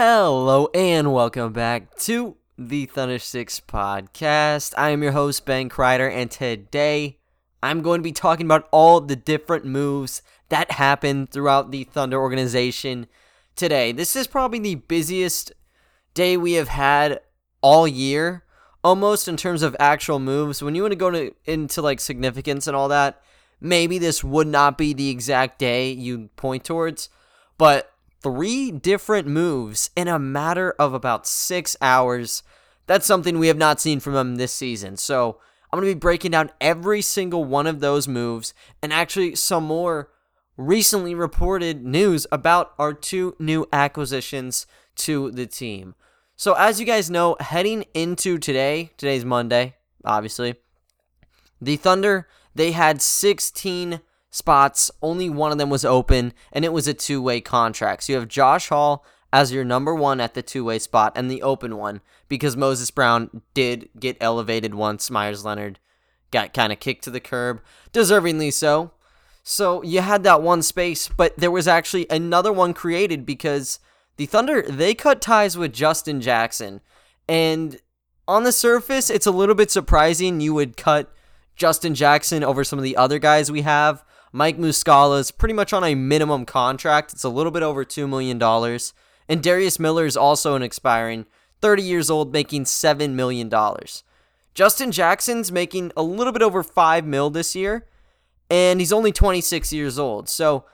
Hello and welcome back to the Thunder Six podcast. I am your host Ben Kreider, and today I'm going to be talking about all the different moves that happened throughout the Thunder organization today. This is probably the busiest day we have had all year, almost in terms of actual moves. When you want to go to, into like significance and all that, maybe this would not be the exact day you point towards, but three different moves in a matter of about six hours. That's something we have not seen from him this season. So I'm going to be breaking down every single one of those moves and actually some more recently reported news about our two new acquisitions to the team. So, as you guys know, heading into today, today's Monday, obviously, the Thunder, they had 16 spots. Only one of them was open, and it was a two way contract. So you have Josh Hall as your number one at the two way spot and the open one because Moses Brown did get elevated once Meyers Leonard got kind of kicked to the curb, deservingly so. So you had that one space, but there was actually another one created because the Thunder they cut ties with Justin Jackson. And on the surface, it's a little bit surprising you would cut Justin Jackson over some of the other guys we have. Mike Muscala is pretty much on a minimum contract. It's a little bit over $2 million. And Darius Miller is also an expiring 30 years old, making $7 million. Justin Jackson's making a little bit over 5 mil this year, and he's only 26 years old. So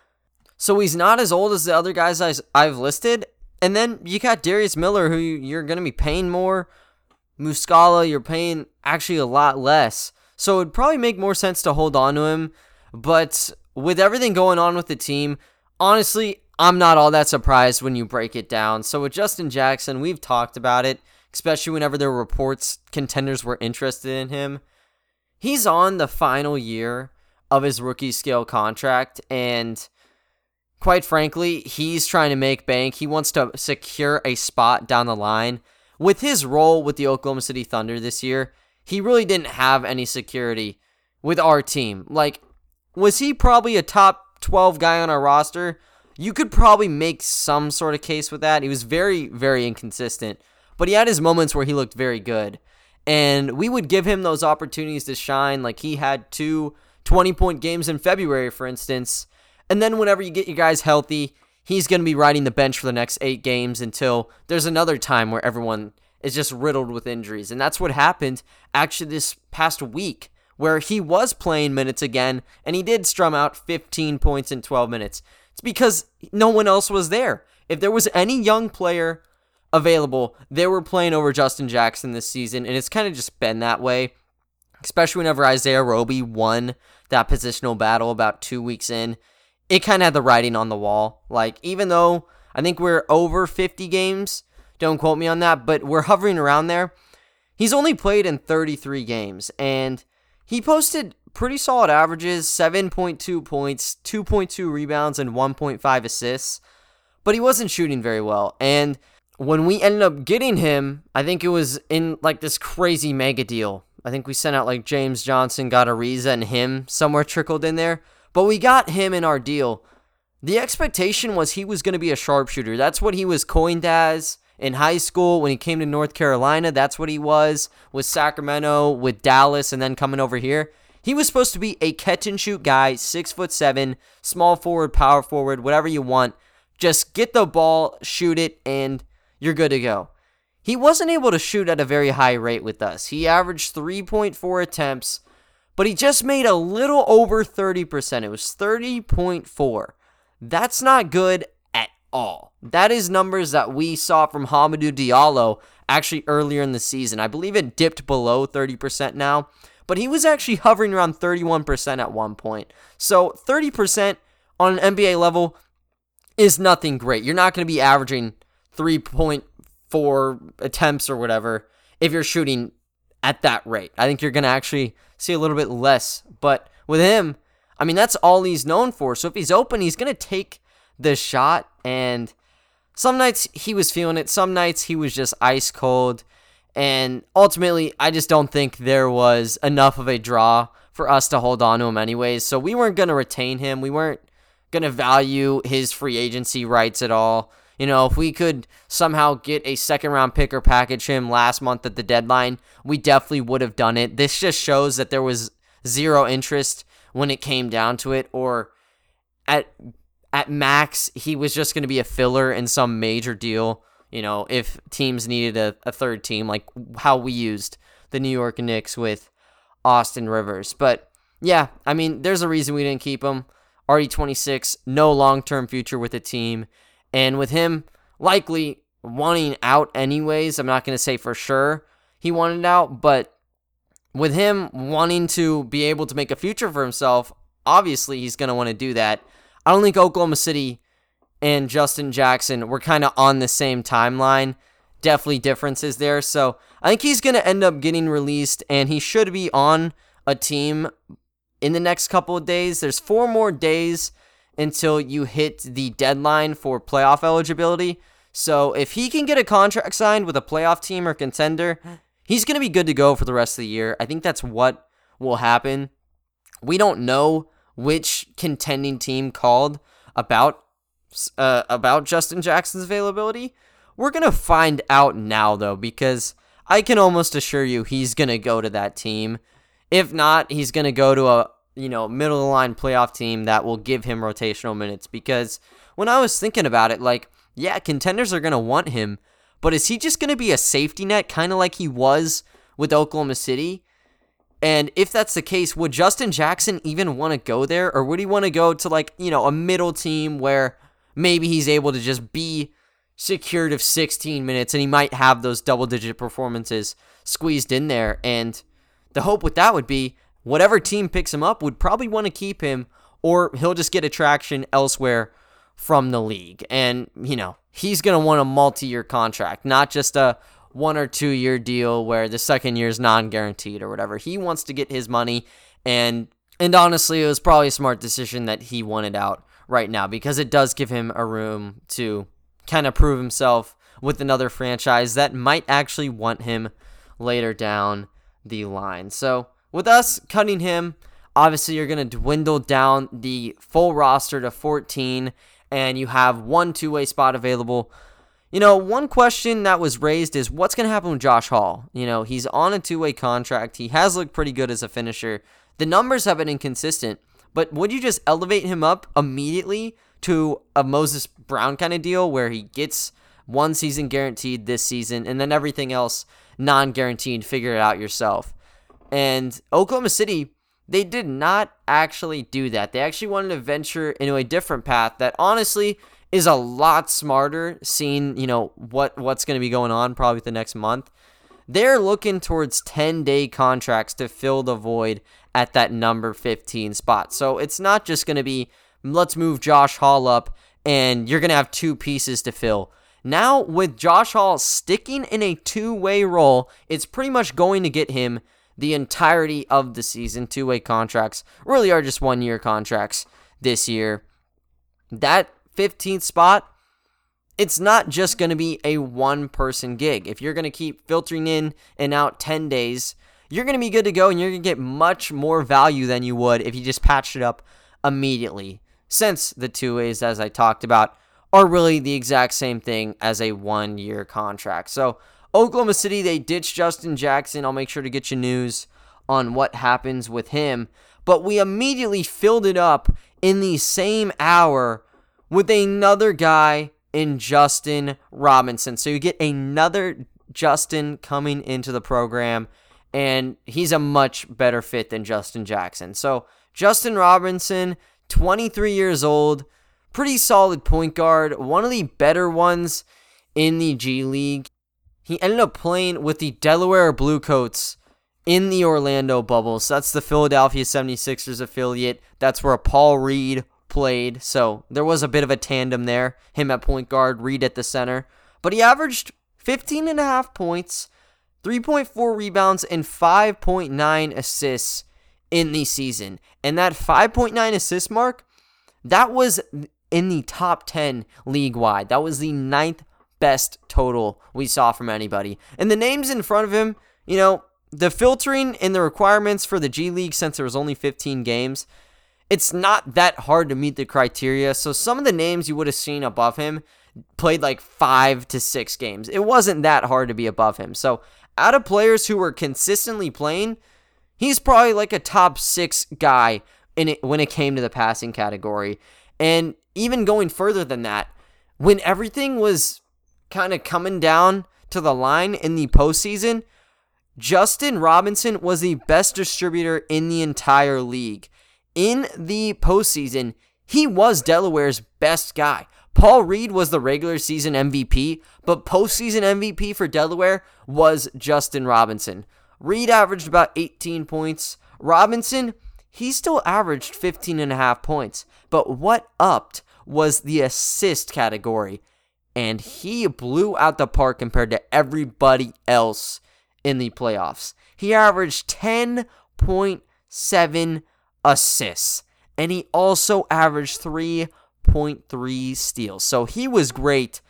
so he's not as old as the other guys I've listed. And then you got Darius Miller, who you're going to be paying more. Muscala, you're paying actually a lot less. So it'd probably make more sense to hold on to him but with everything going on with the team, honestly, I'm not all that surprised when you break it down. So with Justin Jackson, we've talked about it, especially whenever there were reports contenders were interested in him. He's on the final year of his rookie scale contract and quite frankly, he's trying to make bank. He wants to secure a spot down the line. With his role with the Oklahoma City Thunder this year, he really didn't have any security with our team. Like was he probably a top 12 guy on our roster? You could probably make some sort of case with that. He was very, very inconsistent, but he had his moments where he looked very good. And we would give him those opportunities to shine. Like he had two 20 point games in February, for instance. And then whenever you get your guys healthy, he's going to be riding the bench for the next eight games until there's another time where everyone is just riddled with injuries. And that's what happened actually this past week where he was playing minutes again and he did strum out 15 points in 12 minutes. It's because no one else was there. If there was any young player available, they were playing over Justin Jackson this season, and it's kind of just been that way. Especially whenever Isaiah Roby won that positional battle about two weeks in, it kind of had the writing on the wall. Like, even though I think we're over 50 games, don't quote me on that, but we're hovering around there. He's only played in 33 games, and he posted pretty solid averages 7.2 points, 2.2 rebounds, and 1.5 assists, but he wasn't shooting very well. And when we ended up getting him, I think it was in like this crazy mega deal. I think we sent out like James Johnson, got Ariza, and him somewhere trickled in there. But we got him in our deal. The expectation was he was going to be a sharpshooter. That's what he was coined as in high school when he came to North Carolina. That's what he was with Sacramento, with Dallas, and then coming over here. He was supposed to be a catch and shoot guy, six foot seven, small forward, power forward, whatever you want. Just get the ball, shoot it, and you're good to go. He wasn't able to shoot at a very high rate with us. He averaged 3.4 attempts, but he just made a little over 30%. It was 30.4. That's not good all. That is numbers that we saw from Hamidou Diallo actually earlier in the season. I believe it dipped below 30% now, but he was actually hovering around 31% at one point. So 30% on an NBA level is nothing great. You're not going to be averaging 3.4 attempts or whatever if you're shooting at that rate. I think you're going to actually see a little bit less. But with him, I mean, that's all he's known for. So if he's open, he's going to take the shot. And some nights he was feeling it, some nights he was just ice cold. And ultimately, I just don't think there was enough of a draw for us to hold on to him, anyways. So we weren't going to retain him. We weren't going to value his free agency rights at all. You know, if we could somehow get a second round pick or package him last month at the deadline, we definitely would have done it. This just shows that there was zero interest when it came down to it, or at at max, he was just going to be a filler in some major deal. You know, if teams needed a, a third team, like how we used the New York Knicks with Austin Rivers. But yeah, I mean, there's a reason we didn't keep him. Already 26, no long term future with the team. And with him likely wanting out anyways, I'm not going to say for sure he wanted out, but with him wanting to be able to make a future for himself, obviously he's going to want to do that. I don't think Oklahoma City and Justin Jackson were kind of on the same timeline. Definitely differences there. So I think he's going to end up getting released, and he should be on a team in the next couple of days. There's four more days until you hit the deadline for playoff eligibility. So if he can get a contract signed with a playoff team or contender, he's going to be good to go for the rest of the year. I think that's what will happen. We don't know which contending team called about uh, about Justin Jackson's availability. We're to find out now though because I can almost assure you he's to go to that team. If not, he's to go to a you know, middle of the line playoff team that will give him rotational minutes because when I was thinking about it, like, yeah, contenders are to want him, but is he just to be a safety net, kind of like he was with Oklahoma City? And if that's the case, would Justin Jackson even want to go there, or would he want to go to, like, you know, a middle team where maybe he's able to just be secured of 16 minutes and he might have those double digit performances squeezed in there? And the hope with that would be whatever team picks him up would probably want to keep him, or he'll just get attraction elsewhere from the league. And, you know, he's going to want a multi year contract, not just a one or two year deal where the second year is non guaranteed or whatever. He wants to get his money. And, and honestly, it was probably a smart decision that he wanted out right now because it does give him a room to kind of prove himself with another franchise that might actually want him later down the line. So, with us cutting him, obviously you're going to dwindle down the full roster to 14, and you have one two way spot available. You know, one question that was raised is what's going to happen with Josh Hall? You know, he's on a two way contract. He has looked pretty good as a finisher. The numbers have been inconsistent, but would you just elevate him up immediately to a Moses Brown kind of deal where he gets one season guaranteed this season and then everything else non guaranteed? Figure it out yourself. And Oklahoma City, they did not actually do that. They actually wanted to venture into a different path that honestly is a lot smarter seeing, you know, what what's going to be going on probably the next month. They're looking towards 10-day contracts to fill the void at that number 15 spot. So it's not just going to be let's move Josh Hall up and you're going to have two pieces to fill. Now, with Josh Hall sticking in a two way role, it's pretty much going to get him the entirety of the season. Two way contracts really are just one year contracts this year. That 15th spot, it's not just going to be a one person gig. If you're going to keep filtering in and out 10 days, you're going to be good to go and you're going to get much more value than you would if you just patched it up immediately. Since the two ways, as I talked about, are really the exact same thing as a one year contract. So Oklahoma City, they ditched Justin Jackson. I'll make sure to get you news on what happens with him. But we immediately filled it up in the same hour with another guy in Justin Robinson. So you get another Justin coming into the program, and he's a much better fit than Justin Jackson. So Justin Robinson, 23 years old, pretty solid point guard, one of the better ones in the G League. He ended up playing with the Delaware Bluecoats in the Orlando bubble. So that's the Philadelphia 76ers affiliate. That's where Paul Reed played. So there was a bit of a tandem there. Him at point guard, Reed at the center. But he averaged 15 and a half points, 3.4 rebounds, and 5.9 assists in the season. And that 5.9 assist mark, that was in the top 10 league wide. That was the ninth best total we saw from anybody. And the names in front of him, you know, the filtering and the requirements for the G League since there was only 15 games, it's not that hard to meet the criteria. So some of the names you would have seen above him, played like five to six games. It wasn't that hard to be above him. So, out of players who were consistently playing, he's probably like a top six guy in it when it came to the passing category. And even going further than that, when everything was kind of coming down to the line in the postseason, Justin Robinson was the best distributor in the entire league. In the postseason, he was Delaware's best guy. Paul Reed was the regular season MVP, but postseason MVP for Delaware was Justin Robinson. Reed averaged about 18 points. Robinson, he still averaged 15 and a half points, but what upped was the assist category, and he blew out the park compared to everybody else in the playoffs. He averaged 10.7 assists, and he also averaged 3.3 steals. So he was great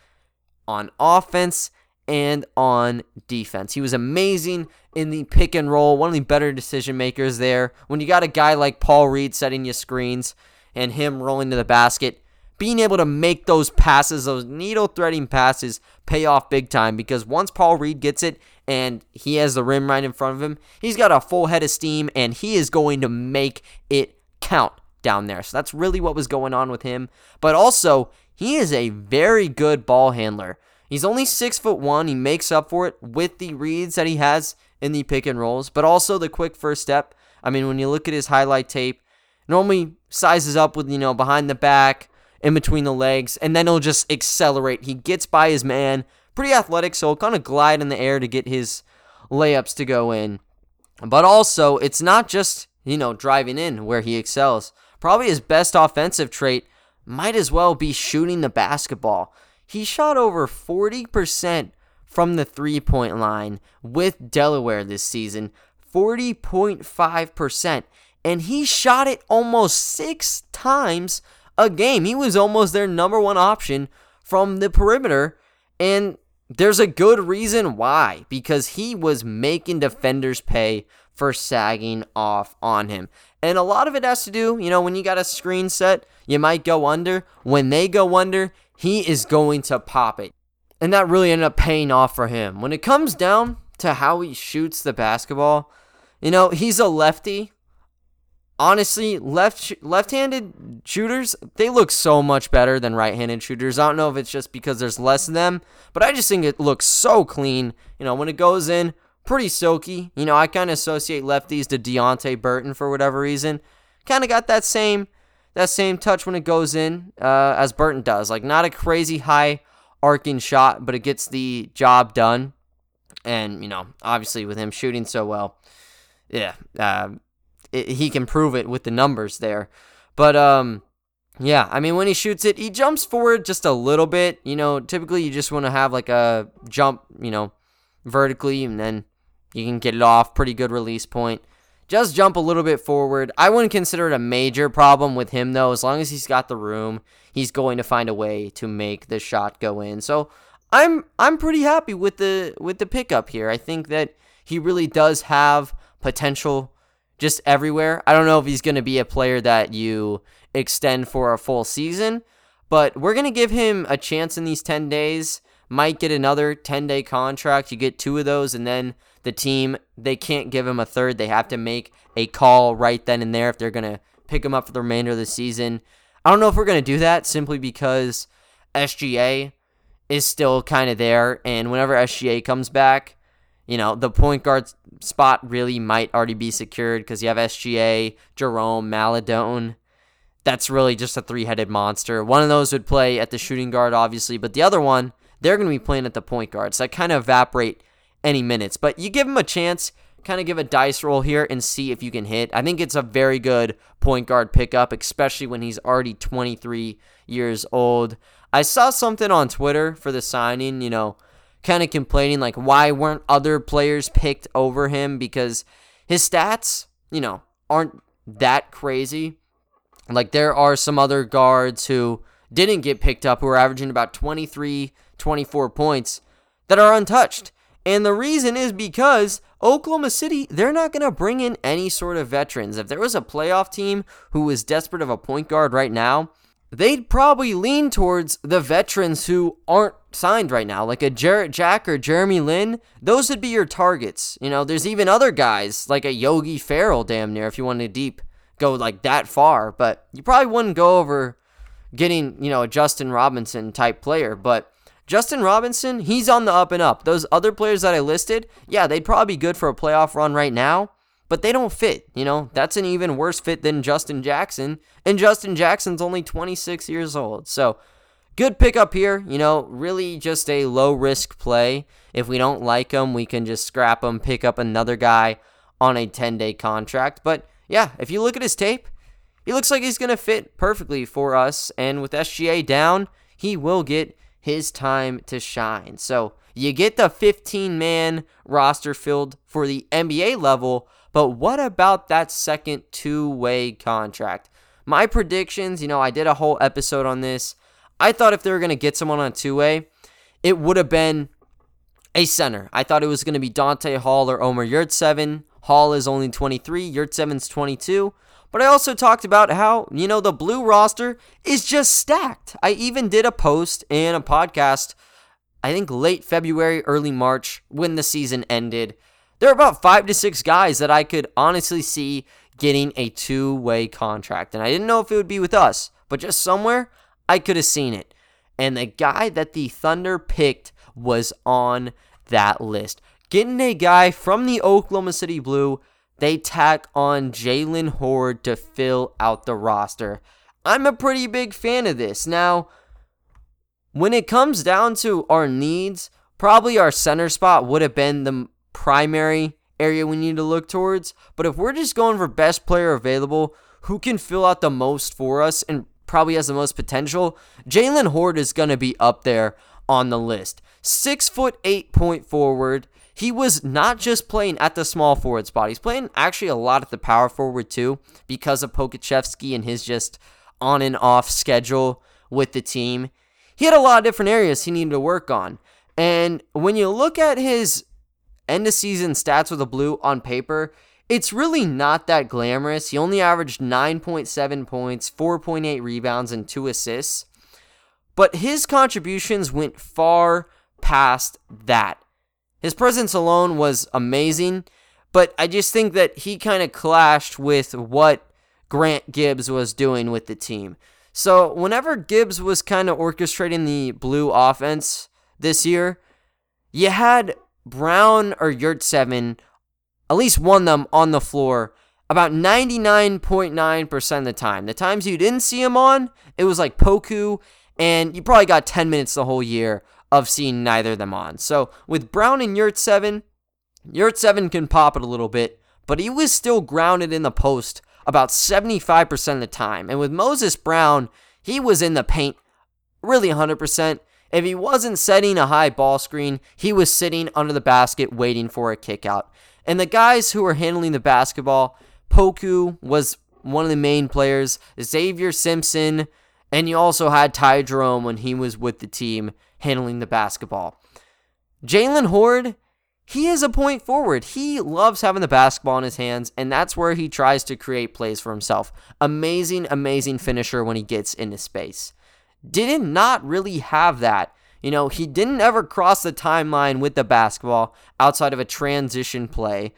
on offense and on defense. He was amazing in the pick and roll, one of the better decision makers there. When you got a guy like Paul Reed setting you screens and him rolling to the basket, being able to make those passes, those needle threading passes, pay off big time because once Paul Reed gets it and he has the rim right in front of him, he's got a full head of steam and he is going to make it count down there. So that's really what was going on with him. But also, he is a very good ball handler. He's only six foot one. He makes up for it with the reads that he has in the pick and rolls, but also the quick first step. I mean, when you look at his highlight tape, normally sizes up with, you know, behind the back, in between the legs, and then he'll just accelerate. He gets by his man, pretty athletic, so he'll kind of glide in the air to get his layups to go in. But also, it's not just, you know, driving in where he excels. Probably his best offensive trait might as well be shooting the basketball. He shot over 40% from the three point line with Delaware this season 40.5%. And he shot it almost six times a game. He was almost their number one option from the perimeter. And there's a good reason why, because he was making defenders pay for sagging off on him. And a lot of it has to do, you know, when you got a screen set, you might go under. When they go under, he is going to pop it. And that really ended up paying off for him. When it comes down to how he shoots the basketball, you know, he's a lefty honestly, left left-handed shooters they look so much better than right-handed shooters. I don't know if it's just because there's less of them, but I just think it looks so clean. You know, when it goes in, pretty silky. You know, I kind of associate lefties to Deonte Burton for whatever reason. Kind of got that same that same touch when it goes in uh, as Burton does. Like not a crazy high arcing shot, but it gets the job done. And you know, obviously with him shooting so well, yeah, uh, it, he can prove it with the numbers there. But um, yeah, I mean when he shoots it, he jumps forward just a little bit. You know, typically you just want to have like a jump, you know, vertically, and then you can get it off. Pretty good release point. Just jump a little bit forward. I wouldn't consider it a major problem with him though. As long as he's got the room, he's going to find a way to make the shot go in. So I'm I'm pretty happy with the with the pickup here. I think that he really does have potential just everywhere. I don't know if he's going to be a player that you extend for a full season, but we're going to give him a chance in these 10 days. Might get another 10 day contract. You get two of those, and then the team, they can't give him a third. They have to make a call right then and there if they're going to pick him up for the remainder of the season. I don't know if we're going to do that simply because SGA is still kind of there, and whenever SGA comes back, you know, the point guard spot really might already be secured because you have SGA, Jerome, Maledon. That's really just a three headed monster. One of those would play at the shooting guard, obviously, but the other one, they're going to be playing at the point guard. So that kind of evaporate any minutes. But you give them a chance, kind of give a dice roll here and see if you can hit. I think it's a very good point guard pickup, especially when he's already 23 years old. I saw something on Twitter for the signing, you know, kind of complaining like why weren't other players picked over him because his stats, you know, aren't that crazy. Like there are some other guards who didn't get picked up who are averaging about 23, 24 points that are untouched. And the reason is because Oklahoma City, they're not going to bring in any sort of veterans. If there was a playoff team who was desperate of a point guard right now, they'd probably lean towards the veterans who aren't signed right now, like a Jarrett Jack or Jeremy Lin. Those would be your targets. You know, there's even other guys like a Yogi Ferrell, damn near, if you wanted to deep go like that far. But you probably wouldn't go over getting, you know, a Justin Robinson type player. But Justin Robinson, he's on the up and up. Those other players that I listed, yeah, they'd probably be good for a playoff run right now but they don't fit. You know, that's an even worse fit than Justin Jackson. And Justin Jackson's only 26 years old. So, good pickup here. You know, really just a low risk play. If we don't like him, we can just scrap him, pick up another guy on a 10 day contract. But yeah, if you look at his tape, he looks like he's going to fit perfectly for us. And with SGA down, he will get his time to shine. So, you get the 15 man roster filled for the NBA level but what about that second two way contract? My predictions, you know, I did a whole episode on this. I thought if they were going to get someone on a two way, it would have been a center. I thought it was going to be Donta Hall or Omer Yurtseven. Hall is only 23, Yurtseven's 22. But I also talked about how, you know, the blue roster is just stacked. I even did a post and a podcast, I think late February, early March, when the season ended, there are about five to six guys that I could honestly see getting a two way contract. And I didn't know if it would be with us, but just somewhere I could have seen it. And the guy that the Thunder picked was on that list. Getting a guy from the Oklahoma City Blue, they tack on Jalen Hoard to fill out the roster. I'm a pretty big fan of this. Now, when it comes down to our needs, probably our center spot would have been the primary area we need to look towards. But if we're just going for best player available, who can fill out the most for us and probably has the most potential, Jalen Hoard is going to be up there on the list. Six foot eight point forward. He was not just playing at the small forward spot. He's playing actually a lot at the power forward too because of Pokusevski and his just on and off schedule with the team. He had a lot of different areas he needed to work on. And when you look at his end of season stats with the Blue on paper, it's really not that glamorous. He only averaged 9.7 points, 4.8 rebounds, and 2 assists. But his contributions went far past that. His presence alone was amazing, but I just think that he kind of clashed with what Grant Gibbs was doing with the team. So, whenever Gibbs was kind of orchestrating the blue offense this year, you had Brown or Yurtseven, at least of them on the floor about 99.9% of the time. The times you didn't see him on, it was like Poku, and you probably got 10 minutes the whole year of seeing neither of them on. So with Brown and Yurtseven, Yurt 7 can pop it a little bit, but he was still grounded in the post about 75% of the time. And with Moses Brown, he was in the paint really 100%. If he wasn't setting a high ball screen, he was sitting under the basket waiting for a kick out. And the guys who were handling the basketball, Poku was one of the main players, Xavier Simpson, and you also had Ty Jerome when he was with the team handling the basketball. Jalen Hoard, he is a point forward. He loves having the basketball in his hands, and that's where he tries to create plays for himself. Amazing, amazing finisher when he gets into space did not not really have that. You know, he didn't ever cross the timeline with the basketball outside of a transition play.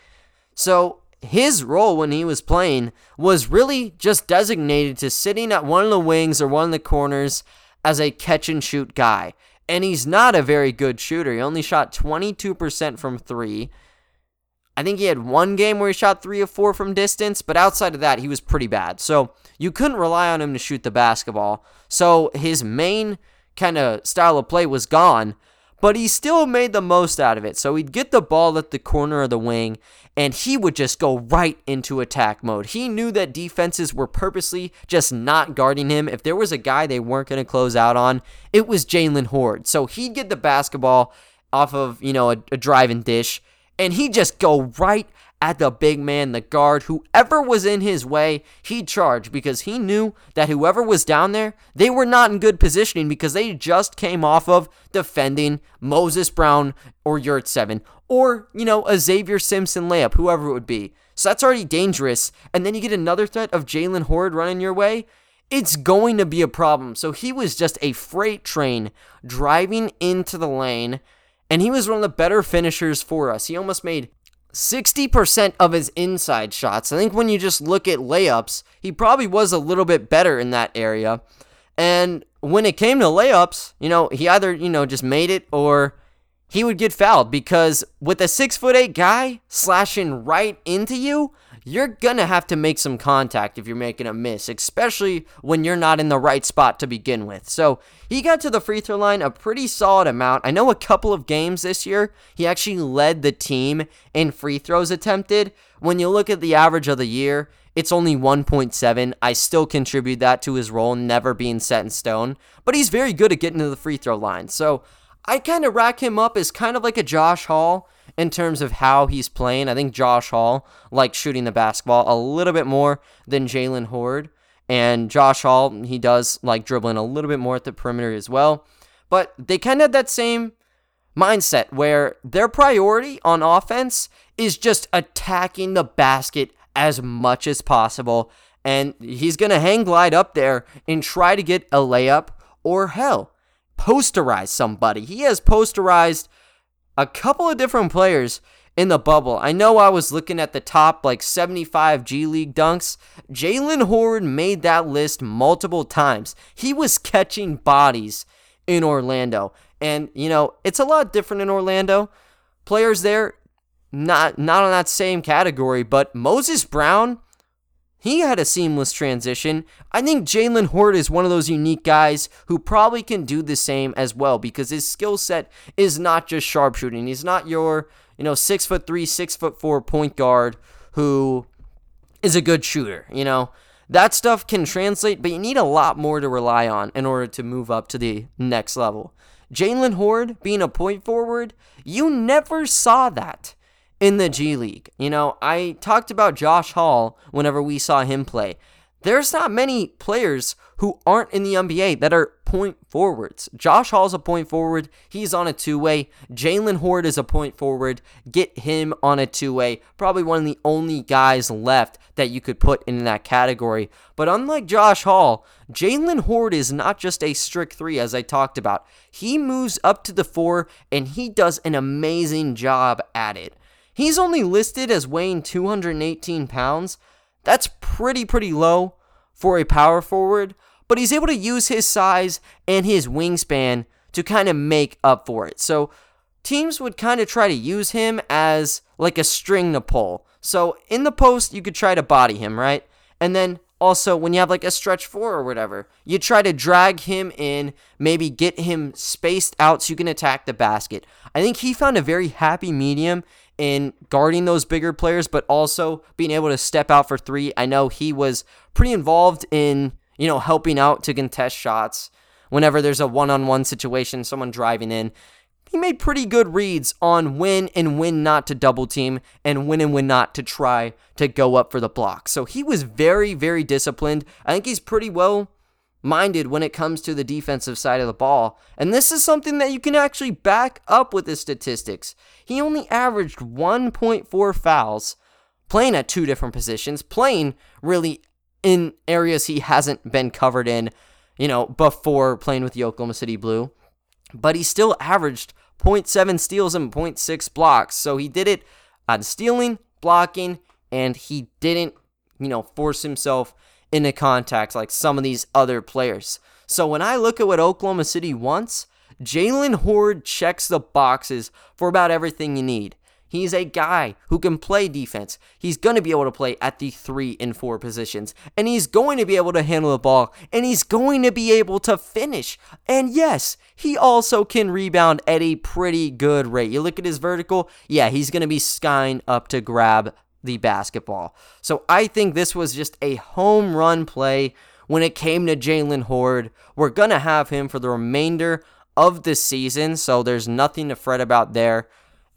So his role when he was playing was really just designated to sitting at one of the wings or one of the corners as a catch and shoot guy. And he's not a very good shooter. He only shot 22% from three. I think he had one game where he shot three or four from distance, but outside of that, he was pretty bad. So you couldn't rely on him to shoot the basketball. So his main kind of style of play was gone, but he still made the most out of it. So he'd get the ball at the corner of the wing, and he would just go right into attack mode. He knew that defenses were purposely just not guarding him. If there was a guy they weren't going to close out on, it was Jalen Hoard. So he'd get the basketball off of, you know, a, a drive and dish and he'd just go right at the big man, the guard, whoever was in his way, he'd charge because he knew that whoever was down there, they were not in good positioning because they just came off of defending Moses Brown or Yurtseven or, you know, a Xavier Simpson layup, whoever it would be. So that's already dangerous. And then you get another threat of Jalen Hoard running your way. it's going to be a problem. So he was just a freight train driving into the lane, and he was one of the better finishers for us. He almost made 60% of his inside shots. I think when you just look at layups, he probably was a little bit better in that area. And when it came to layups, you know, he either, you know, just made it or he would get fouled because with a six foot eight guy slashing right into you, you're gonna have to make some contact if you're making a miss, especially when you're not in the right spot to begin with. So he got to the free throw line a pretty solid amount. I know a couple of games this year, he actually led the team in free throws attempted. When you look at the average of the year, it's only 1.7. I still contribute that to his role never being set in stone, but he's very good at getting to the free throw line. So I kind of rack him up as kind of like a Josh Hall in terms of how he's playing. I think Josh Hall likes shooting the basketball a little bit more than Jalen Hoard. And Josh Hall, he does like dribbling a little bit more at the perimeter as well. But they kind of have that same mindset where their priority on offense is just attacking the basket as much as possible. And he's going to hang glide up there and try to get a layup or hell, posterize somebody. He has posterized a couple of different players in the bubble. I know I was looking at the top like 75 G League dunks. Jalen Hoard made that list multiple times. He was catching bodies in Orlando. And, you know, it's a lot different in Orlando. Players there, not not on that same category, but Moses Brown he had a seamless transition. I think Jalen Hoard is one of those unique guys who probably can do the same as well because his skill set is not just sharpshooting. He's not your, you know, six foot three, six foot four point guard who is a good shooter. You know, that stuff can translate, but you need a lot more to rely on in order to move up to the next level. Jalen Hoard being a point forward, you never saw that in the G League. You know, I talked about Josh Hall whenever we saw him play. There's not many players who aren't in the NBA that are point forwards. Josh Hall's a point forward. He's on a two way. Jalen Hoard is a point forward. Get him on a two way. Probably one of the only guys left that you could put in that category. But unlike Josh Hall, Jalen Hoard is not just a strict three, as I talked about. He moves up to the four and he does an amazing job at it. He's only listed as weighing 218 pounds. That's pretty, pretty low for a power forward, but he's able to use his size and his wingspan to kind of make up for it. So teams would kind of try to use him as like a string to pull. So in the post, you could try to body him, right? And then also when you have like a stretch four or whatever, you try to drag him in, maybe get him spaced out so you can attack the basket. I think he found a very happy medium in guarding those bigger players, but also being able to step out for three. I know he was pretty involved in, you know, helping out to contest shots whenever there's a one on one situation, someone driving in. He made pretty good reads on when and when not to double team and when and when not to try to go up for the block. So he was very, very disciplined. I think he's pretty well minded when it comes to the defensive side of the ball. And this is something that you can actually back up with his statistics. He only averaged 1.4 fouls playing at two different positions, playing really in areas he hasn't been covered in, you know, before playing with the Oklahoma City Blue. But he still averaged 0.7 steals and 0.6 blocks. So he did it on stealing, blocking, and he didn't, you know, force himself into contact like some of these other players. So when I look at what Oklahoma City wants, Jalen Hoard checks the boxes for about everything you need. He's a guy who can play defense. He's going to be able to play at the three and four positions. And he's going to be able to handle the ball. And he's going to be able to finish. And yes, he also can rebound at a pretty good rate. You look at his vertical, yeah, he's going to be skying up to grab the basketball. So I think this was just a home run play when it came to Jalen Hoard. We're going to have him for the remainder of the season, so there's nothing to fret about there.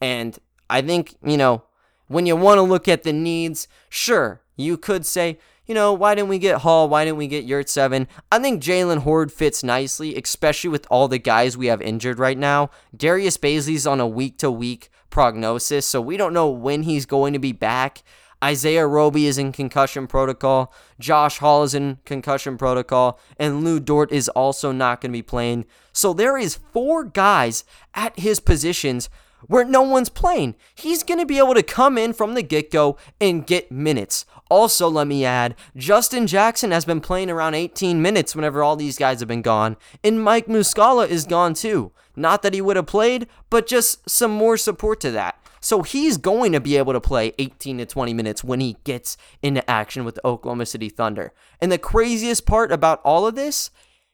And I think, you know, when you want to look at the needs, sure, you could say, you know, why didn't we get Hall? Why didn't we get Yurtseven? I think Jalen Hoard fits nicely, especially with all the guys we have injured right now. Darius Bazley's on a week to week prognosis, so we don't know when he's going to be back. Isaiah Roby is in concussion protocol. Josh Hall is in concussion protocol. And Lu Dort is also not going to be playing. So there is four guys at his positions where no one's playing. He's going to be able to come in from the get go and get minutes. Also, let me add, Justin Jackson has been playing around 18 minutes whenever all these guys have been gone, and Mike Muscala is gone too. Not that he would have played, but just some more support to that. So he's going to be able to play 18 to 20 minutes when he gets into action with the Oklahoma City Thunder. And the craziest part about all of this,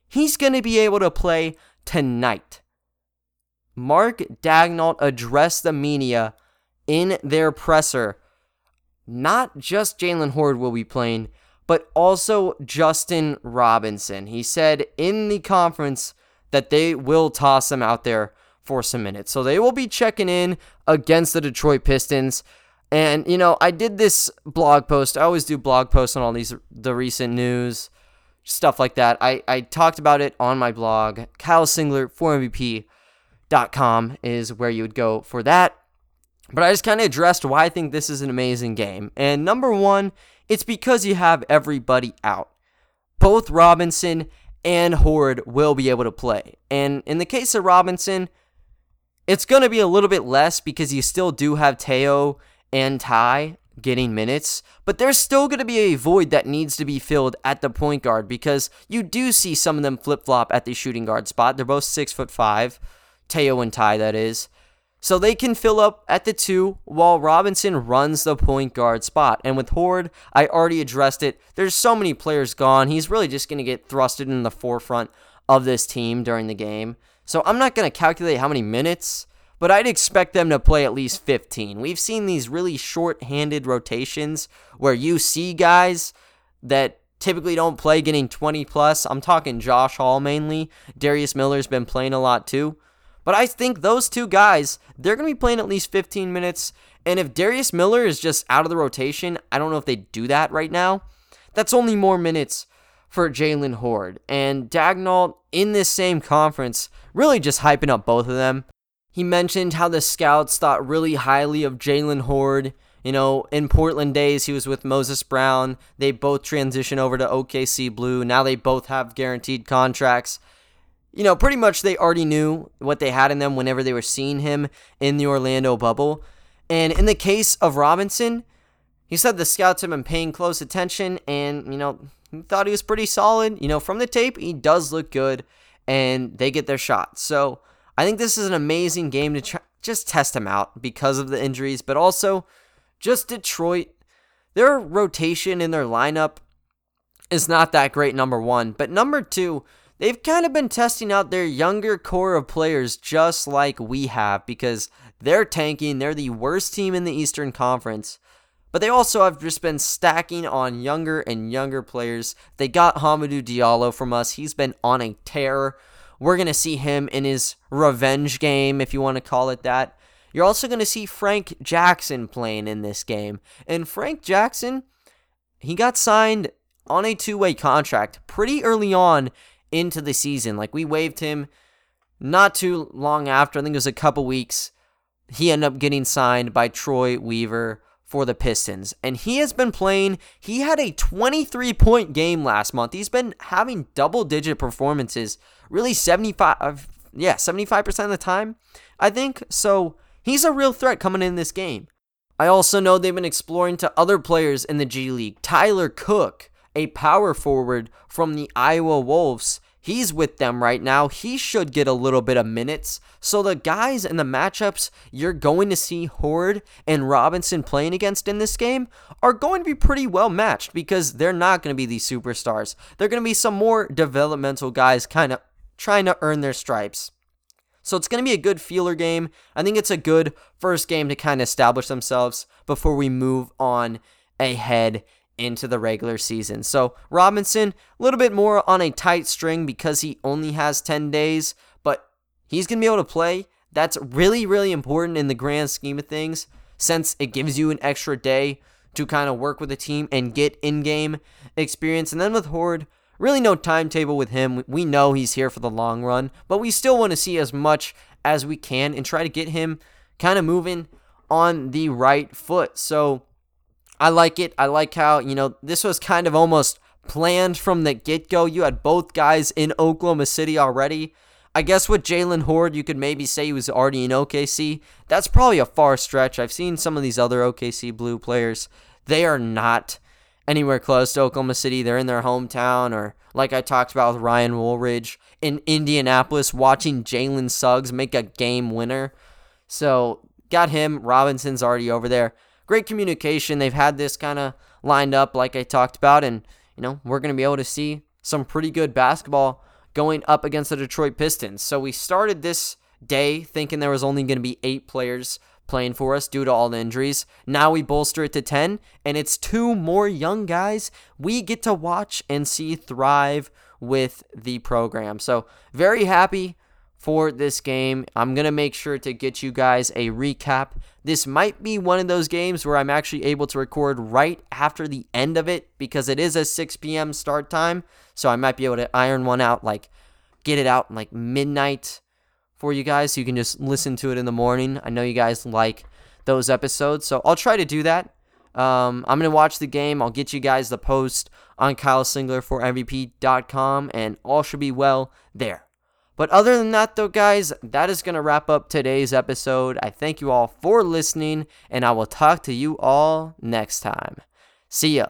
he's going to be able to play tonight. Mark Daigneault addressed the media in their presser. Not just Jalen Hoard will be playing, but also Justin Robinson. He said in the conference that they will toss him out there for some minutes. So they will be checking in against the Detroit Pistons. And you know, I did this blog post. I always do blog posts on all these the recent news, stuff like that. I, I talked about it on my blog. Kyle Singler, 4MVP.com is where you would go for that. But I just kind of addressed why I think this is an amazing game. And number one, it's because you have everybody out. Both Robinson and Hoard will be able to play. And in the case of Robinson, it's going to be a little bit less because you still do have Teo and Ty getting minutes, but there's still going to be a void that needs to be filled at the point guard because you do see some of them flip flop at the shooting guard spot. They're both six foot five, Teo and Ty, that is. So they can fill up at the two while Robinson runs the point guard spot. And with Hoard, I already addressed it. There's so many players gone. He's really just going to get thrusted in the forefront of this team during the game. So I'm not going to calculate how many minutes, but I'd expect them to play at least 15. We've seen these really short-handed rotations where you see guys that typically don't play getting 20 plus. I'm talking Josh Hall mainly. Darius Miller's been playing a lot too. But I think those two guys, they're going to be playing at least 15 minutes. And if Darius Miller is just out of the rotation, I don't know if they do that right now. That's only more minutes for Jalen Hoard. And Daigneault, in this same conference, really just hyping up both of them. He mentioned how the scouts thought really highly of Jalen Hoard. You know, in Portland days, he was with Moses Brown. They both transitioned over to OKC Blue. Now they both have guaranteed contracts. You know, pretty much they already knew what they had in them whenever they were seeing him in the Orlando bubble. And in the case of Robinson, he said the scouts have been paying close attention and, you know, he thought he was pretty solid. You know, from the tape, he does look good, and they get their shot. So I think this is an amazing game to try, just test him out because of the injuries, but also just Detroit. Their rotation in their lineup is not that great, number one. But number two, they've kind of been testing out their younger core of players just like we have because they're tanking. They're the worst team in the Eastern Conference. But they also have just been stacking on younger and younger players. They got Hamidou Diallo from us. He's been on a tear. We're going to see him in his revenge game, if you want to call it that. You're also going to see Frank Jackson playing in this game. And Frank Jackson, he got signed on a two way contract pretty early on into the season. Like, we waived him not too long after. I think it was a couple weeks. He ended up getting signed by Troy Weaver for the Pistons. And he has been playing, he had a 23 point game last month. He's been having double digit performances, really 75 uh, yeah, 75% of the time, I think. So, he's a real threat coming in this game. I also know they've been exploring to other players in the G League. Tyler Cook, a power forward from the Iowa Wolves, He's with them right now. He should get a little bit of minutes. So the guys and the matchups you're going to see Hoard and Robinson playing against in this game are going to be pretty well matched because they're not going to be these superstars. They're going to be some more developmental guys kind of trying to earn their stripes. So it's going to be a good feeler game. I think it's a good first game to kind of establish themselves before we move on ahead into the regular season. So Robinson, a little bit more on a tight string because he only has 10 days, but he's going to be able to play. That's really, really important in the grand scheme of things since it gives you an extra day to kind of work with the team and get in game experience. And then with Hoard, really no timetable with him. We know he's here for the long run, but we still want to see as much as we can and try to get him kind of moving on the right foot. So I like it. I like how, you know, this was kind of almost planned from the get go. You had both guys in Oklahoma City already. I guess with Jalen Hoard, you could maybe say he was already in OKC. That's probably a far stretch. I've seen some of these other OKC Blue players. They are not anywhere close to Oklahoma City. They're in their hometown, or like I talked about with Ryan Woolridge in Indianapolis, watching Jalen Suggs make a game winner. So got him. Robinson's already over there. Great communication. They've had this kind of lined up, like I talked about, and you know we're going to be able to see some pretty good basketball going up against the Detroit Pistons. So we started this day thinking there was only going to be eight players playing for us due to all the injuries. Now we bolster it to 10, and it's two more young guys we get to watch and see thrive with the program. So, very happy for this game. I'm going to make sure to get you guys a recap. This might be one of those games where I'm actually able to record right after the end of it because it is a 6 p.m. start time. So I might be able to iron one out, like get it out like midnight for you guys so you can just listen to it in the morning. I know you guys like those episodes. So I'll try to do that. Um, I'm going to watch the game. I'll get you guys the post on Kyle Singler for MVP.com, and all should be well there. But other than that, though, guys, that is going to wrap up today's episode. I thank you all for listening, and I will talk to you all next time. See ya.